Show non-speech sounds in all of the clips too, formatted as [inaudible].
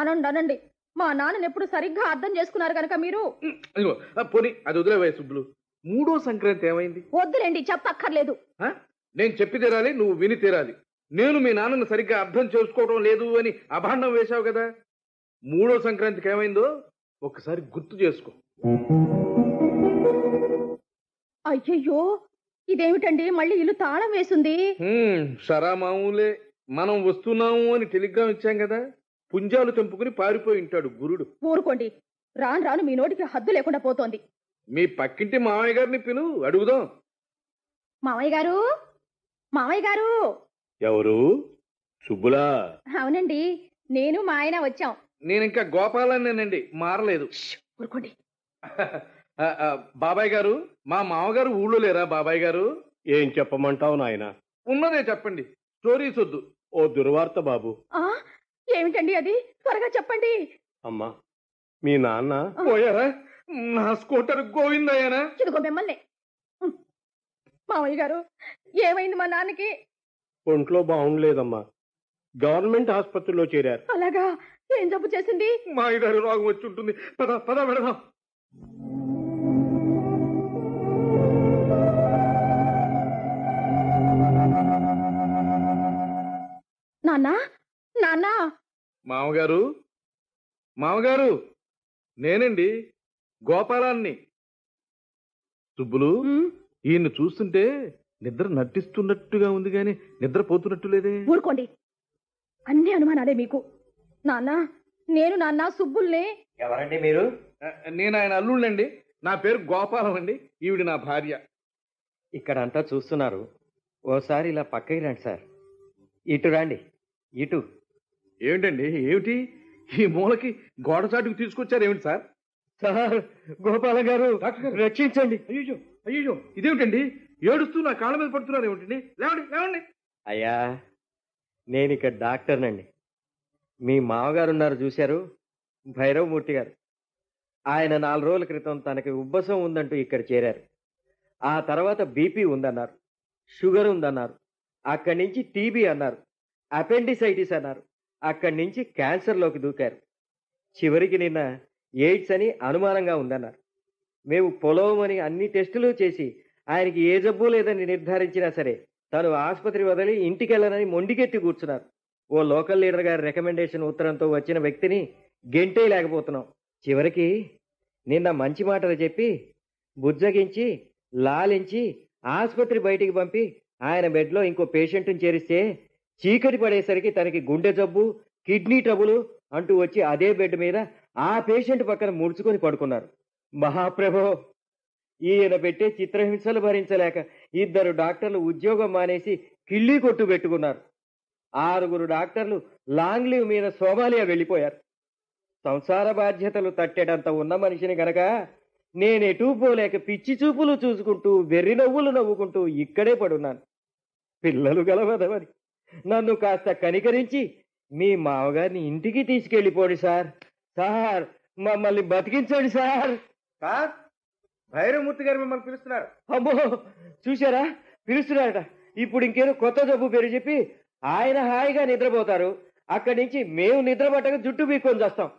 అనండి అనండి. మా నాన్నని ఎప్పుడు సరిగ్గా అర్థం చేసుకున్నారు కనుక మీరు? ఇదిగో ఆ, పోనీ అది వదిలేవే సుబ్బులు. మూడో సంక్రాంతి ఏమైంది? వద్దులేండి చెప్పక్కర్లేదు. ఆ? నేను చెప్పి తీరాలి నువ్వు విని తీరాలి. నేను మీ నాన్నను సరిగ్గా అర్థం చేసుకోవడం లేదు అని అభాండం వేశావు కదా. మూడో సంక్రాంతికి ఏమైందో ఒకసారి గుర్తు చేసుకో. అయ్యయ్యో ఇదేమిటండి? మళ్ళీ ఇల్లు తాళం వేసింది. హ్మ్, సరా మామూలే మనం వస్తున్నాము అని టెలిగ్రామ్ ఇచ్చాం కదా. పుంజాలు తెంపుకుని పారిపోయి ఉంటాడు గురుడు. ఊరుకోండి. రాను రాను మీ నోటికి హద్దు లేకుండా పోతోంది. మీ పక్కింటి మామయ్య గారిని పిలు అడుగుదాం. మామయ్య గారు? మామయ్య గారు? ఎవరు? సుబ్బులా? అవునండి. నేను మా ఆయన వచ్చాం. నేను ఇంకా గోపాలన్నేనండి. మారలేదు. ఊరుకోండి. [laughs] ఆ, ఆ, బాబాయ్ గారు మా మామగారు ఊళ్ళో లేరా బాబాయ్ గారు? ఏం చెప్పమంటావు నాయన? ఉన్నదే చెప్పండి. స్టోరీస్ వద్దు. ఓ దుర్వార్త బాబు. ఆ ఏమిటండి అది? త్వరగా చెప్పండి. అమ్మా మీ నాన్న పోయారా? నా స్కూటర్ గోవిందయ్యానా? ఇదిగో మిమ్మల్ని. మామయ్య గారు ఏమైంది మా నాన్నకి? ఒంట్లో బాగుండలేదమ్మా. గవర్నమెంట్ ఆసుపత్రిలో చేరారు. అలాగా? ఏం జబ్బు చేసింది? మా ఇదారు రోగం వచ్చి ఉంటుంది. పద పద పెడదాం నాన్న నాన్న! మామగారు? మామగారు! నేనండి. గోపాలాన్ని. సుబ్బులు ఈయన్ని చూస్తుంటే నిద్ర నటిస్తున్నట్టుగా ఉంది గాని నిద్ర పోతున్నట్టు లేదే. ఊరుకోండి. అన్ని అనుమానాలే మీకు. నాన్న నేను నాన్న సుబ్బుల్ని. ఎవరండి మీరు? నేను ఆయన అల్లుళ్ళండి. నా పేరు గోపాలం అండి. ఈవిడ నా భార్య. ఇక్కడంతా చూస్తున్నారు. ఓసారి ఇలా పక్కకి రండి సార్. ఇటు రండి. ఇటు. ఏమిటండి? ఏమిటి? ఈ మూలకి గోడ చాటుకు తీసుకొచ్చారు ఏమిటి సార్? సార్ గోపాల గారు. రక్షించండి. అయ్యో అయ్యో ఇదేమిటండి? ఏడుస్తూ నా కాళ్ళ మీద పడుతున్నారు ఏమిటండి? లేవండి లేవండి. అయ్యా నేను ఇక్కడ డాక్టర్నండి. మీ మామగారు ఉన్నారు చూశారు భైరవమూర్తి గారు. ఆయన నాలుగు రోజుల క్రితం తనకి ఉబ్బసం ఉందంటూ ఇక్కడ చేరారు. ఆ తర్వాత బీపీ ఉందన్నారు షుగర్ ఉందన్నారు అక్కడి నుంచి టీబీ అన్నారు అపెండిసైటిస్ అన్నారు. అక్కడి నుంచి క్యాన్సర్లోకి దూకారు. చివరికి నిన్న ఎయిడ్స్ అని అనుమానంగా ఉందన్నారు. మేము పొలవమని అన్ని టెస్టులు చేసి ఆయనకి ఏ జబ్బు లేదని నిర్ధారించినా సరే తను ఆసుపత్రి వదిలి ఇంటికెళ్ళనని మొండికెత్తి కూర్చున్నారు. ఓ లోకల్ లీడర్ గారి రికమెండేషన్ ఉత్తరంతో వచ్చిన వ్యక్తిని గెంటే లేకపోతున్నాం. చివరికి నిన్న మంచి మాటలు చెప్పి బుజ్జగించి లాలించి ఆసుపత్రి బయటికి పంపి ఆయన బెడ్లో ఇంకో పేషెంట్ని చేరిస్తే చీకటి పడేసరికి తనకి గుండె జబ్బు కిడ్నీ ట్రబులు అంటూ వచ్చి అదే బెడ్ మీద ఆ పేషెంట్ పక్కన ముడుచుకొని పడుకున్నారు. మహాప్రభో! ఈయన పెట్టే చిత్రహింసలు భరించలేక ఇద్దరు డాక్టర్లు ఉద్యోగం మానేసి కిళ్ళీ కొట్టు పెట్టుకున్నారు. ఆరుగురు డాక్టర్లు లాంగ్ లీవ్ మీద సోమాలియా వెళ్ళిపోయారు. సంసార బాధ్యతలు తట్టేటంత ఉన్న మనిషిని గనక నేనెటూ పోలేక పిచ్చి చూపులు చూసుకుంటూ వెర్రి నవ్వులు నవ్వుకుంటూ ఇక్కడే పడున్నాను. పిల్లలు గలవదవని నన్ను కాస్త కనికరించి మీ మామగారిని ఇంటికి తీసుకెళ్ళిపోండి సార్. సార్ మమ్మల్ని బతికించండి సార్. సార్ భైరవమూర్తి గారు మిమ్మల్ని పిలుస్తున్నారు. అమ్మో చూశారా? పిలుస్తున్నారట. ఇప్పుడు ఇంకేదో కొత్త జబ్బు పేరు చెప్పి ఆయన హాయిగా నిద్రపోతారు. అక్కడి నుంచి మేము నిద్ర పట్టక జుట్టు బీక్కొని చేస్తాం.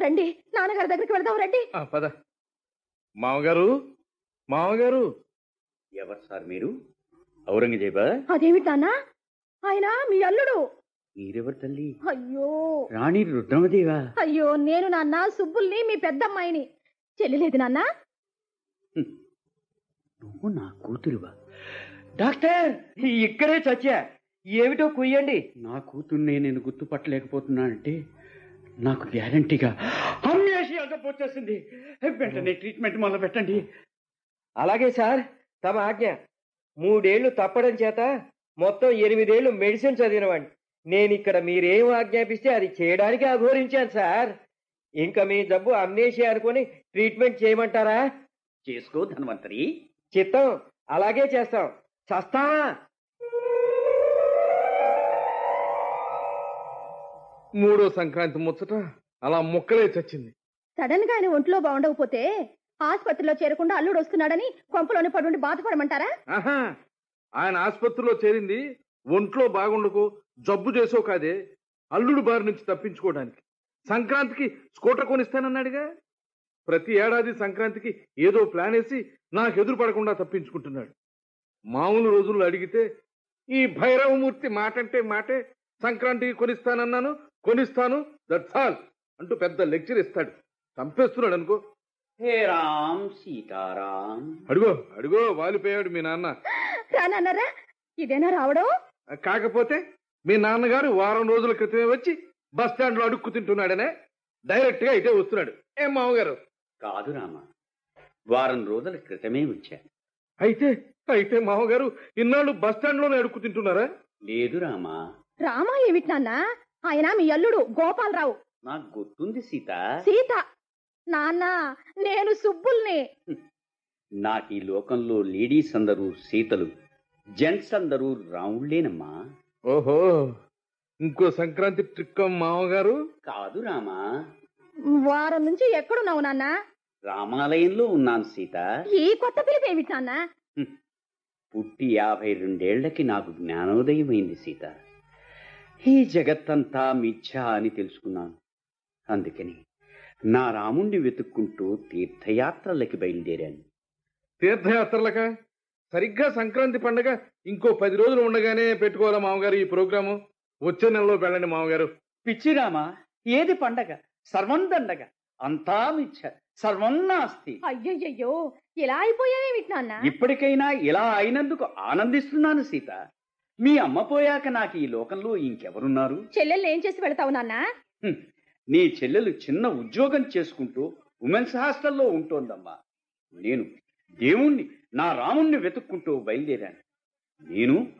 రండి నాన్నగారి దగ్గరికి వెళ్దాం రండి. ఆ, పద. మామగారు మామగారు. ఎవరు సార్ మీరు? ఔరంగజేబా? అదేమిటి నాన్న? ఆయన మీ అల్లుడు. మీరెవరు తల్లి? అయ్యో. రాణి రుద్రమదేవా? అయ్యో నేను నాన్న సుబ్బుల్ని మీ పెద్దమ్మాయిని. చెల్లిలేదు నాన్న. నువ్వు నా కూతురువా? డాక్టర్ ఇక్కడే చచ్చా. ఏమిటో కుయ్యండి. నా కూతుర్ని నేను గుర్తుపట్టలేకపోతున్నానంటే నాకు గ్యారంటీగా జబ్బు వచ్చేసింది. వెంటనే ట్రీట్మెంట్ మొదలు పెట్టండి. అలాగే సార్ తమ ఆజ్ఞ. మూడేళ్ళు తప్పడం చేత మొత్తం ఎనిమిదేళ్ళు మెడిసిన్ చదివినవాడిని నేను ఇక్కడ మీరేం ఆజ్ఞాపిస్తే అది చేయడానికి అఘోరించాను సార్. ఇంకా మీ జబ్బు అమ్నేషియా అనుకొని ట్రీట్మెంట్ చేయమంటారా? చేసుకో ధన్వంతరి. చిత్తం అలాగే చేస్తాం. చస్తావా మూడో సంక్రాంతి ముచ్చట అలా ముక్కలే చచ్చింది. సడన్గా ఆయన ఒంట్లో బాగుండకపోతే ఆసుపత్రిలో చేరకుండా అల్లుడు వస్తున్నాడని కొంపలోని పడుండి బాధపడమంటారా? ఆహా! ఆయన ఆసుపత్రిలో చేరింది ఒంట్లో బాగుండకు జబ్బు చేసో కాదే అల్లుడు బారి నుంచి తప్పించుకోవడానికి. సంక్రాంతికి స్కూటర్ కొనిస్తానన్నాడుగా? ప్రతి ఏడాది సంక్రాంతికి ఏదో ప్లాన్ వేసి నాకు ఎదురు పడకుండా తప్పించుకుంటున్నాడు. మామూలు రోజుల్లో అడిగితే ఈ భైరవమూర్తి మాటంటే మాటే సంక్రాంతికి కొనిస్తానన్నాను కొనిస్తాను దట్స్ ఆల్ అంటూ పెద్ద లెక్చర్ ఇస్తాడు. చంపేస్తున్నాడు అనుకో హే రామ్ సీతారాం. అడుగో అడుగో వాలిపోయాడు మీ నాన్న. రానన్నారా ఇదేనా రావడం? కాకపోతే మీ నాన్నగారు వారం రోజుల క్రితమే వచ్చి బస్ స్టాండ్లో అడుక్కు తింటున్నాడనే డైరెక్ట్గా ఇటే వస్తున్నాడు. ఏం మామగారు? కాదు రామ వారం రోజుల క్రితమే వచ్చా. అయితే అయితే మామగారు ఇన్నాళ్ళు బస్ స్టాండ్లోనే అడుక్కు తింటున్నారా? లేదు రామా. రామా ఏమిటి నాన్న? ఆయన మీ అల్లుడు గోపాలరావు. నాకు గుర్తుంది సీత. సీత నాన్న నేను సుబ్బుల్ని. నాకు ఈ లోకంలో లేడీస్ అందరూ సీతలు జెంట్స్ అందరూ రాముళ్ళేనమ్మా. ఓహో ఇంకో సంక్రాంతి ట్రిక్ మామగారు? కాదు రామా. వారం నుంచి ఎక్కడున్నావు నాన్న? రామాలయంలో ఉన్నాను సీత. ఈ కొత్త పిలుపు ఏమిటి నాన్న? పుట్టి యాభై రెండేళ్ళకి నాకు జ్ఞానోదయమైంది సీత. ఈ జగత్తంతా మిథ్య అని తెలుసుకున్నాను. అందుకని నా రాముణ్ణి వెతుక్కుంటూ తీర్థయాత్రలకి బయలుదేరాను. తీర్థయాత్రలక? సరిగ్గా సంక్రాంతి పండగ ఇంకో పది రోజులు ఉండగానే పెట్టుకోవాలా మామగారు ఈ ప్రోగ్రాము? వచ్చే నెలలో వెళ్ళండి మామగారు. పిచ్చి రామా ఏది పండగ? సర్వం దండగ. అంతా మిథ్య సర్వం నాస్తి. అయ్యయ్యో ఇలా అయిపోయావేమిటి నాన్న. ఇప్పటికైనా ఇలా అయినందుకు ఆనందిస్తున్నాను సీత. మీ అమ్మ పోయాక నాకు ఈ లోకంలో ఇంకెవరున్నారు? చెల్లెల్ని ఏం చేసి వెళతావు నాన్న. నీ చెల్లెలు చిన్న ఉద్యోగం చేసుకుంటూ ఉమెన్స్ హాస్టల్లో ఉంటోందమ్మా. నేను దేవుణ్ణి నా రాముణ్ణి వెతుక్కుంటూ బయలుదేరాను. నేను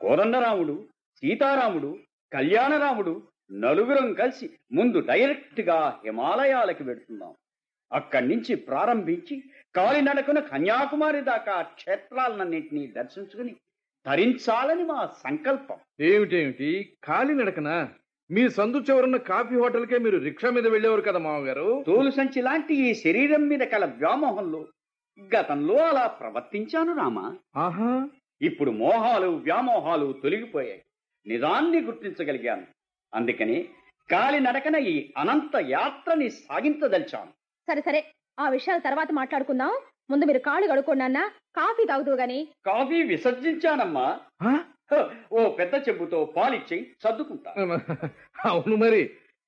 కోదండరాముడు సీతారాముడు కళ్యాణరాముడు నలుగురం కలిసి ముందు డైరెక్ట్గా హిమాలయాలకి వెడుతున్నాం అక్కడి నుంచి ప్రారంభించి కాలినడకన కన్యాకుమారి దాకా క్షేత్రాలన్నింటినీ దర్శించుకుని తరించాలని మా సంకల్పం. ఏమిటేమిటి? కాలినడకనా? మీ సందు చివరున్న కాఫీ హోటల్కే మీరు రిక్షా మీద వెళ్ళేవారు కదా మామగారు? తోలు సంచి లాంటి ఈ శరీరం మీద కల వ్యామోహంలో గతంలో అలా ప్రవర్తించాను రామా. ఆహా. ఇప్పుడు మోహాలు వ్యామోహాలు తొలగిపోయాయి. నిజాన్ని గుర్తించగలిగాను. అందుకని కాలి నడకన ఈ అనంత యాత్రని సాగించదలిచాను. సరే సరే. ఆ విషయాలు తర్వాత మాట్లాడుకుందాం. ముందు మీరు కాళ్ళు కడుక్కోండి నాన్న కాఫీ తాగుదు గాని. కాఫీ విసర్జించానమ్మా. ఓ పెద్ద చెంబుతో పాలిచ్చి సర్దుకుంటా. అవును మరి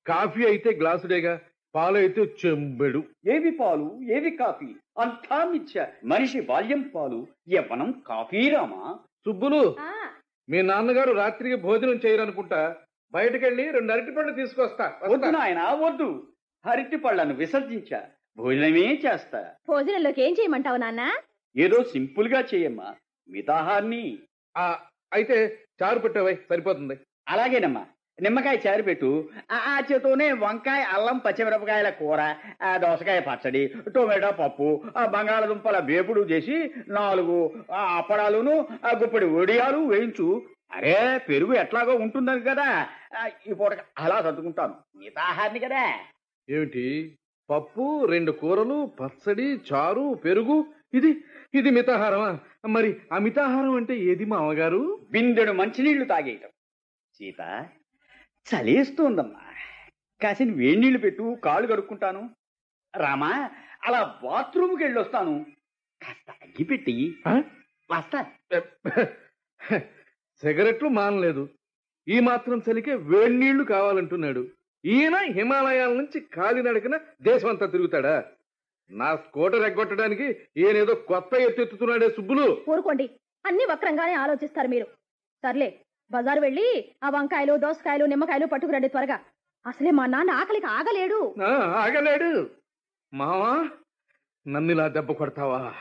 కాఫీ అయితే గ్లాసుడేగా పాలు అయితే చెంబెడు. ఏవి పాలు ఏవి కాఫీ? అంతా మిథ్య మనిషి బాల్యం పాలు యవ్వనం కాఫీ రామా? సుబ్బులు ఆ, మీ నాన్నగారు రాత్రికి భోజనం చేయరనుకుంటా బయటకెళ్ళి రెండు అరటి పండ్లు తీసుకొస్తా. వద్దు నాయన వద్దు. అరటి పళ్ళను విసర్జించా భోజనమే చేస్తా. భోజనంలోకి ఏం చేయమంటావు నాన్న? ఏదో సింపుల్గా చేయమ్మా మితాహాన్ని ఆ, అయితే చారు పెట్టవై సరిపోతుంది. అలాగేనమ్మా. నిమ్మకాయ చారు పెట్టు. ఆ చేతోనే వంకాయ అల్లం పచ్చిమిరపకాయల కూర ఆ దోసకాయ పచ్చడి టొమాటో పప్పు ఆ బంగాళదుంపల వేపుడు చేసి నాలుగు అప్పడాలును ఆ గుప్పడి వడియాలు వేయించు. అరే పెరుగు ఎట్లాగో ఉంటుందని కదా. ఈ పూట అలా సర్దుకుంటాను. మితాహాన్ని కదా. ఏమిటి? పప్పు రెండు కూరలు పచ్చడి చారు పెరుగు ఇది ఇది మితాహారమా? మరి ఆ మితాహారం అంటే ఏది మామగారు? బిందెడు మంచినీళ్ళు తాగేయటం. సీత చలేస్తోందమ్మా. కాసిన వేడినీళ్ళు పెట్టు కాళ్ళు కడుక్కుంటాను. రామా అలా బాత్రూమ్కి వెళ్ళొస్తాను. కాస్త అగ్గి పెట్టి ఆ? వస్తా. [laughs] సిగరెట్లు మానలేదు. ఈ మాత్రం చలికే వేడినీళ్ళు కావాలంటున్నాడు. ఈయన హిమాలయాల నుంచి కాలినడకన దేశం అంతా తిరుగుతాడా? నా స్కూటర్ ఎగ్గొట్టడానికి ఈయనేదో కొత్త ఎత్తెత్తుతున్నాడే సుబ్బులు. ఊరుకోండి. అన్ని వక్రంగానే ఆలోచిస్తారు మీరు. సర్లే బజారు వెళ్ళి ఆ వంకాయలు దోసకాయలు నిమ్మకాయలు పట్టుకురండి త్వరగా. అసలే మా నాన్న ఆకలికి ఆగలేడు. ఆ, ఆగలేడు. మావా నన్ను ఇలా దెబ్బ కొడతావా?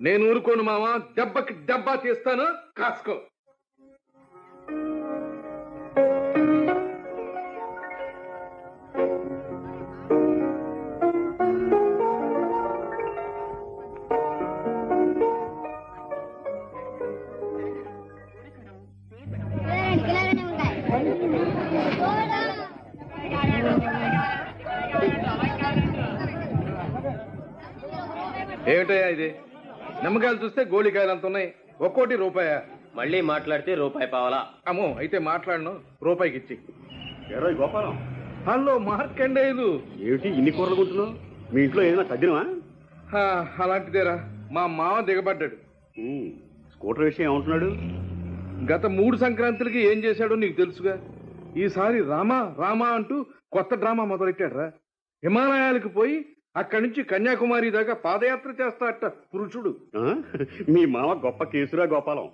నేను ఊరుకోను మావా దెబ్బకి దెబ్బ తీస్తాను కాసుకో. నిమ్మకాయలు చూస్తే గోళికాయలు అంత ఉన్నాయి. ఒక్కోటి రూపాయ? మళ్ళీ మాట్లాడితే రూపాయి పావాలా? అమ్మో అయితే మాట్లాడను. రూపాయికి ఇచ్చి. ఎరో గోపాలం. హలో మార్కండేయులు ఏమిటి ఇన్ని కూరలు కొంటున్నావు? మీ ఇంట్లో ఏదైనా తద్దినవా హా, అలాంటిదేరా. మా మామ దిగబడ్డాడు. స్కూటర్ విషయం ఏమంటున్నాడు? గత మూడు సంక్రాంతులకి ఏం చేశాడో నీకు తెలుసుగా? ఈసారి రామా రామా అంటూ కొత్త డ్రామా మొదలెట్టాడురా. హిమాలయాలకు పోయి అక్కడి నుంచి కన్యాకుమారి దాకా పాదయాత్ర చేస్తాడట పురుషుడు? మీ మామ గొప్ప కేసురా గోపాలం.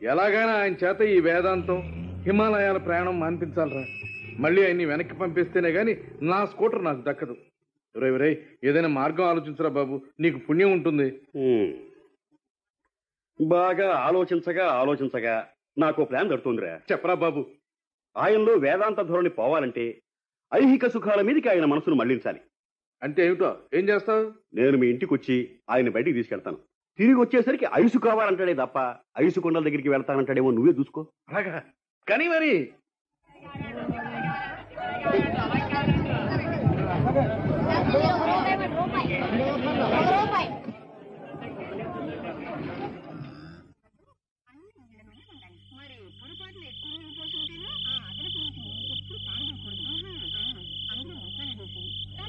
ఎలాగైనా ఆయన చేత ఈ వేదాంతం హిమాలయాల ప్రయాణం మాన్పించాలరా. మళ్ళీ ఆయన్ని వెనక్కి పంపిస్తేనే గాని నా స్కూటర్ నాకు దక్కదు. రే రే ఏదైనా మార్గం ఆలోచించరా బాబు నీకు పుణ్యం ఉంటుంది. బాగా ఆలోచించగా ఆలోచించగా నాకు ప్లాన్ దడుతుందిరా చెప్పరా బాబు. ఆయనలో వేదాంత ధోరణి పోవాలంటే ఐహిక సుఖాల మీదకి ఆయన మనసును మళ్ళించాలి. అంటే ఏమిటో? ఏం చేస్తావు? నేను మీ ఇంటికి వచ్చి ఆయన బయటికి తీసుకెళ్తాను. తిరిగి వచ్చేసరికి ఐసు కావాలంటాడే తప్ప ఐసు కొండల దగ్గరికి వెళ్తానంటాడేమో నువ్వే చూసుకో. అలాగా? కానీ మరి?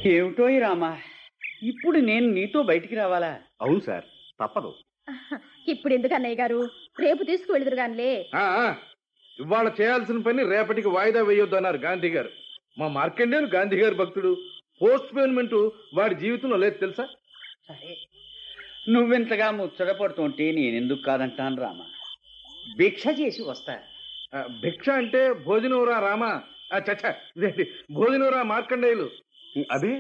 ఏమిటో రామా? ఇప్పుడు నేను నీతో బయటికి రావాలా? అవును సార్ తప్పదు. ఇప్పుడు ఎందుకు అన్నయ్య గారు? రేపు తీసుకువెళ్దురు గానిలే ఇవాళ చేయాల్సిన పని రేపటికి వాయిదా వేయొద్దు అన్నారు గాంధీ గారు. మా మార్కండేయులు గాంధీ గారి భక్తుడు. పోస్ట్ పేమెంట్ వాడి జీవితంలో లేదు తెలుసా? సరే. నువ్వెంతగా ముచ్చట పడుతుంటే నేనెందుకు కాదంటాను రామా? భిక్ష చేసి వస్తా. భిక్ష అంటే భోజనవురా రామా? ఆ, చచ్చ భోజనవురా మార్కండేయులు? అదే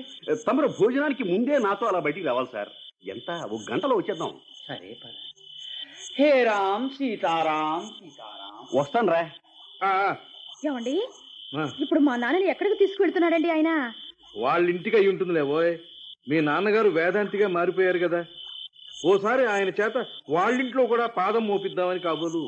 తమరు భోజనానికి ముందే నాతో అలా బయటికి రావాలి సార్. ఎంత? ఒక గంటలో వచ్చేద్దాం. సరే పద. హే రామ్ సీతారాం సీతారాం. వస్తాను రా. ఏమండి? ఇప్పుడు మా నాన్నని ఎక్కడికి తీసుకువెళ్తున్నాడండి ఆయన? వాళ్ళ ఇంటికి అయి ఉంటుందిలే ఓయ్. మీ నాన్నగారు వేదాంతిగా మారిపోయారు కదా. ఓసారి ఆయన చేత వాళ్ళింట్లో కూడా పాదం మోపిద్దామని కాబోలు.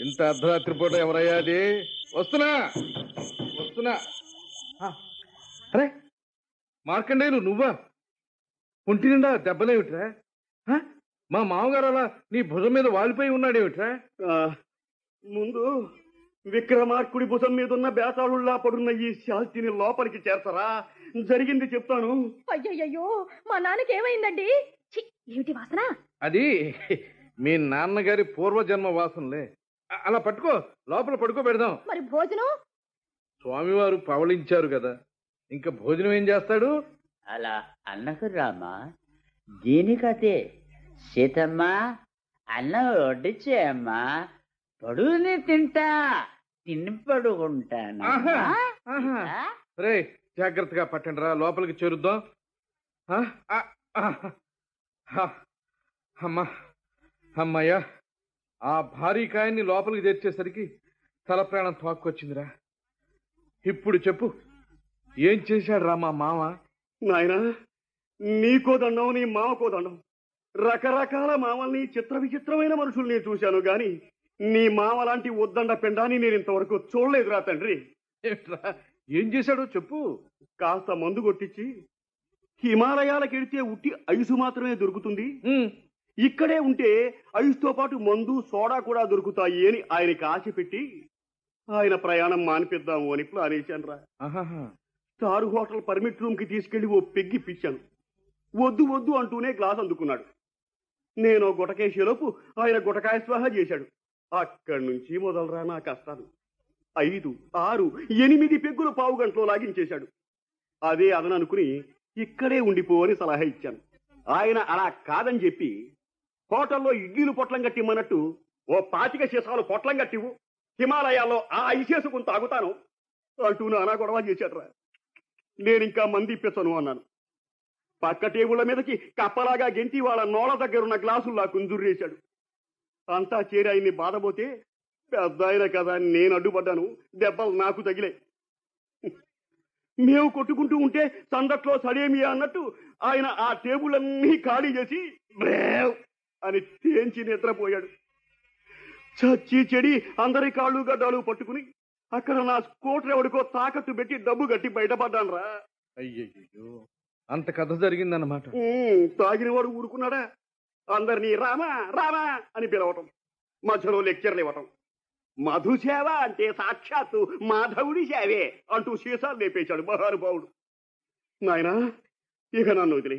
ఇంత అర్ధరాత్రి పూట ఎవరయ్యా అది? వస్తున్నా. వస్తున్నా. ఆ, అరే. మార్కండేయులు నువ్వా? ఒంటి నిండా దెబ్బలేమిట్రా? ఆ? మా మామగారు అలా నీ భుజం మీద వాలిపోయి ఉన్నాడేమిట్రా? ముందు విక్రమార్కుడి భుజం మీద ఉన్న బేతాళుల్లా పడున్న ఈ శాస్తిని లోపలికి చేర్చరా? జరిగింది చెప్తాను. అయ్యయ్యో మా నాన్నకి ఏమైందండి? ఏమిటి వాసన? అది మీ నాన్నగారి పూర్వజన్మ వాసనలే. అలా పట్టుకో లోపల పడుకో పెడదాం. మరి భోజనం? స్వామివారు పవళించారు కదా ఇంకా భోజనం ఏం చేస్తాడు? అలా అన్నకు రామా దీనికతే సీతమ్మ అన్నం వడ్డించేయమ్మా పడుని తింటా తిని పడుకుంటాను. రే జాగ్రత్తగా పట్టండి రా లోపలికి చేరుద్దాం. అమ్మా. అమ్మయ్యా ఆ భారీ కాయన్ని లోపలికి తెచ్చేసరికి తల ప్రాణం తోక్కొచ్చిందిరా. ఇప్పుడు చెప్పు ఏం చేశాడు రా మా మామ? నాయనా నీకో దండం నీ మామకో దండం. రకరకాల మామల్ని చిత్ర విచిత్రమైన మనుషుల్ని చూశాను గాని నీ మామ లాంటి ఉద్దండ పిండాన్ని నేను ఇంతవరకు చూడలేదురా తండ్రి. ఏమిట్రా? ఏం చేశాడో చెప్పు. కాస్త మందు కొట్టించి హిమాలయాలకెడితే ఉట్టి ఐసు మాత్రమే దొరుకుతుంది. ఇక్కడే ఉంటే ఐస్తో పాటు మందు సోడా కూడా దొరుకుతాయి అని ఆయనకి ఆశ పెట్టి ఆయన ప్రయాణం మానిపిద్దాము అని ప్లాన్ వేశాను రా. స్టార్ హోటల్ పర్మిట్ రూమ్కి తీసుకెళ్ళి ఓ పెగ్గి పిచ్చాను. వద్దు వద్దు అంటూనే గ్లాస్ అందుకున్నాడు. నేను గుటకేసేలోపు ఆయన గుటకాయ స్వాహ చేశాడు. అక్కడి నుంచి మొదలరా నా కష్టాలు. ఐదు ఆరు ఎనిమిది పెగ్గులు పావు గంటలో లాగించేశాడు. అదే అదననుకుని ఇక్కడే ఉండిపో అని సలహా ఇచ్చాను. ఆయన అలా కాదని చెప్పి హోటల్లో ఇడ్లీలు పొట్లం కట్టిమ్మన్నట్టు ఓ పాతిక సీసాలు పొట్లం కట్టివు. హిమాలయాల్లో ఆ ఐసేసుకుని తాగుతాను అంటూ నానా గొడవ చేశాడు నేను ఇంకా మంది ఇప్పించను అన్నాను. పక్క టేబుళ్ళ మీదకి కప్పలాగా గెంతి వాళ్ళ నోళ్ళ దగ్గరున్న గ్లాసుల్లా కుంజుర్రేశాడు అంతా చేరి ఆయన్ని బాధపోతే పెద్ద ఆయన కదా అని నేను అడ్డుపడ్డాను. దెబ్బలు నాకు తగిలే. మేము కొట్టుకుంటూ ఉంటే సందట్లో సడేమియా అన్నట్టు ఆయన ఆ టేబుల్ అన్నీ ఖాళీ చేసి బ్రేవ్ అని తేంచి నిద్రపోయాడు. చచ్చి చెడి అందరి కాళ్ళు గడ్డాలు పట్టుకుని అక్కడ నా స్కూటర్ ఎవడికో తాకట్టు పెట్టి డబ్బు కట్టి బయటపడ్డాను రా అయ్యయ్యో అంత కథ జరిగిందన్నమాట. తాగినవాడు ఊరుకున్నాడా? అందరినీ రామా రామా అని పిలవటం మధ్యలో లెక్చర్లు ఇవ్వటం. మధుసేవ అంటే సాక్షాత్తు మాధవుడి సేవే అంటూ సీసాలు లేపేశాడు మహానుభావుడు. నాయనా ఇక నన్ను వదిలే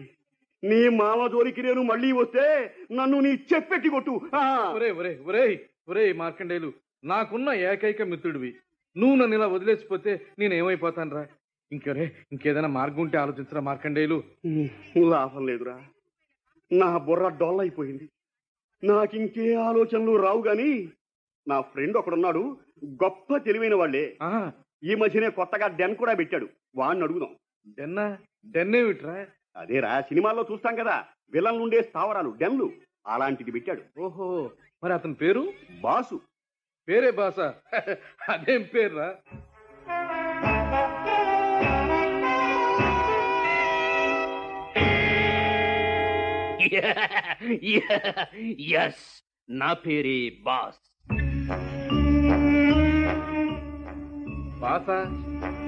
నీ మామ జోలికి నేను మళ్ళీ వస్తే నన్ను నీ చెప్పెట్టి కొట్టు. ఆ. ఒరే ఒరే ఒరే ఒరే మార్కండేయులు నాకున్న ఏకైక మిత్రుడివి. నువ్వు నన్ను ఇలా వదిలేసిపోతే నేను ఏమైపోతాను రా ఇంకరే ఇంకేదైనా మార్గం ఉంటే ఆలోచించరా మార్కండేయులు? లాభం లేదురా. నా బుర్ర డొల్లైపోయింది నాకింకే ఆలోచనలు రావు గాని నా ఫ్రెండ్ ఒకడున్నాడు గొప్ప తెలివైన వాళ్ళే ఈ మధ్యనే కొత్తగా డెన్ కూడా పెట్టాడు. వాడిని అడుగుదాం. డెన్నా? డెన్నేమిట్రా? అదేరా సినిమాల్లో చూస్తాం కదా. విలన్ నుండే స్థావరాలు డెన్లు అలాంటిది పెట్టాడు. ఓహో మరి అతని పేరు? బాసు. పేరే బాస? అదేం పేర్రా? ఎస్ [laughs] నా పేరే బాస్. బాస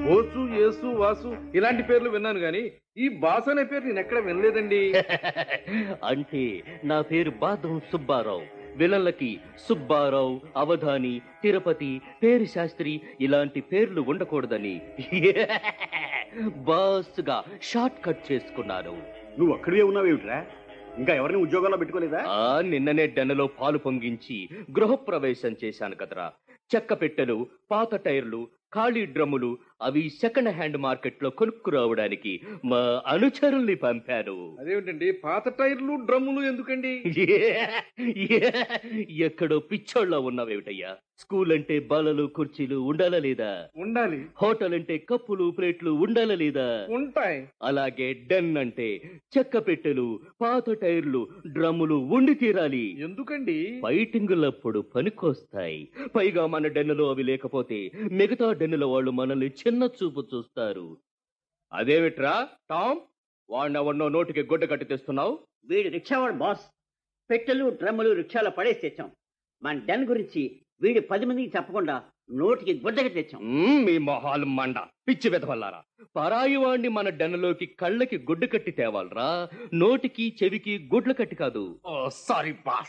బోసు యేసు వాసు ఇలాంటి పేర్లు విన్నాను గాని ఈ బాస అనే పేరు నేను ఎక్కడ వినలేదండి. [laughs] అంటే నా పేరు బాదం సుబ్బారావు విలన్లకి సుబ్బారావు అవధాని తిరుపతి పేరు శాస్త్రి ఇలాంటి పేర్లు ఉండకూడదని. [laughs] బాస్గా షార్ట్ కట్ చేసుకున్నాను. నువ్వు అక్కడే ఉన్నావేమిట్రా? ఇంకా ఎవరిని ఉద్యోగాల్లో పెట్టుకోలేదా? ఆ నిన్ననే డెన్నలో పాలు పొంగించి గృహప్రవేశం చేశాను కదరా. చెక్క పెట్టెలు పాత టైర్లు ఖాళీ డ్రమ్ములు అవి సెకండ్ హ్యాండ్ మార్కెట్లో కొనుక్కురావడానికి మా అనుచరుల్ని పంపాను. అదేమిటండి? పాత టైర్లు డ్రమ్ములు ఎందుకండి? ఎక్కడో పిచ్చోళ్ళ ఉన్నావేమిటయ్యా? స్కూల్ అంటే బలలు కుర్చీలు ఉండాలా లేదా? ఉండాలి. హోటల్ అంటే కప్పులు ప్లేట్లు ఉండాలా లేదా? ఉంటాయి. అలాగే డెన్ అంటే చెక్క పెట్టెలు పాత టైర్లు డ్రమ్ములు ఉండి తీరాలి. ఎందుకండి? ఫైటింగులప్పుడు పనికొస్తాయి. పైగా మన డెన్నులో అవి లేకపోతే మిగతా డెన్నుల వాళ్ళు మనల్ని చిన్న చూపు చూస్తారు. అదేమిట్రా టామ్ వాడినవన్నో నోటికి గుడ్డ కట్టి తెస్తున్నావు? వీడు రిక్షావాడు బాస్. పెట్టెలు డ్రమ్ములు రిక్షాలో పడేసి తెచ్చాం. మన డెన్ గురించి వీడు పది మందికి చెప్పకుండా నోటికి గుడ్డగా తెచ్చాం. మీ మొహాలు మండ. పిచ్చి వెతవల్లారా పరాయి వాణ్ణి మన డెన్నులోకి కళ్ళకి గుడ్డు కట్టి తేవాలరా. నోటికి చెవికి గుడ్లు కట్టి కాదు. Sorry boss.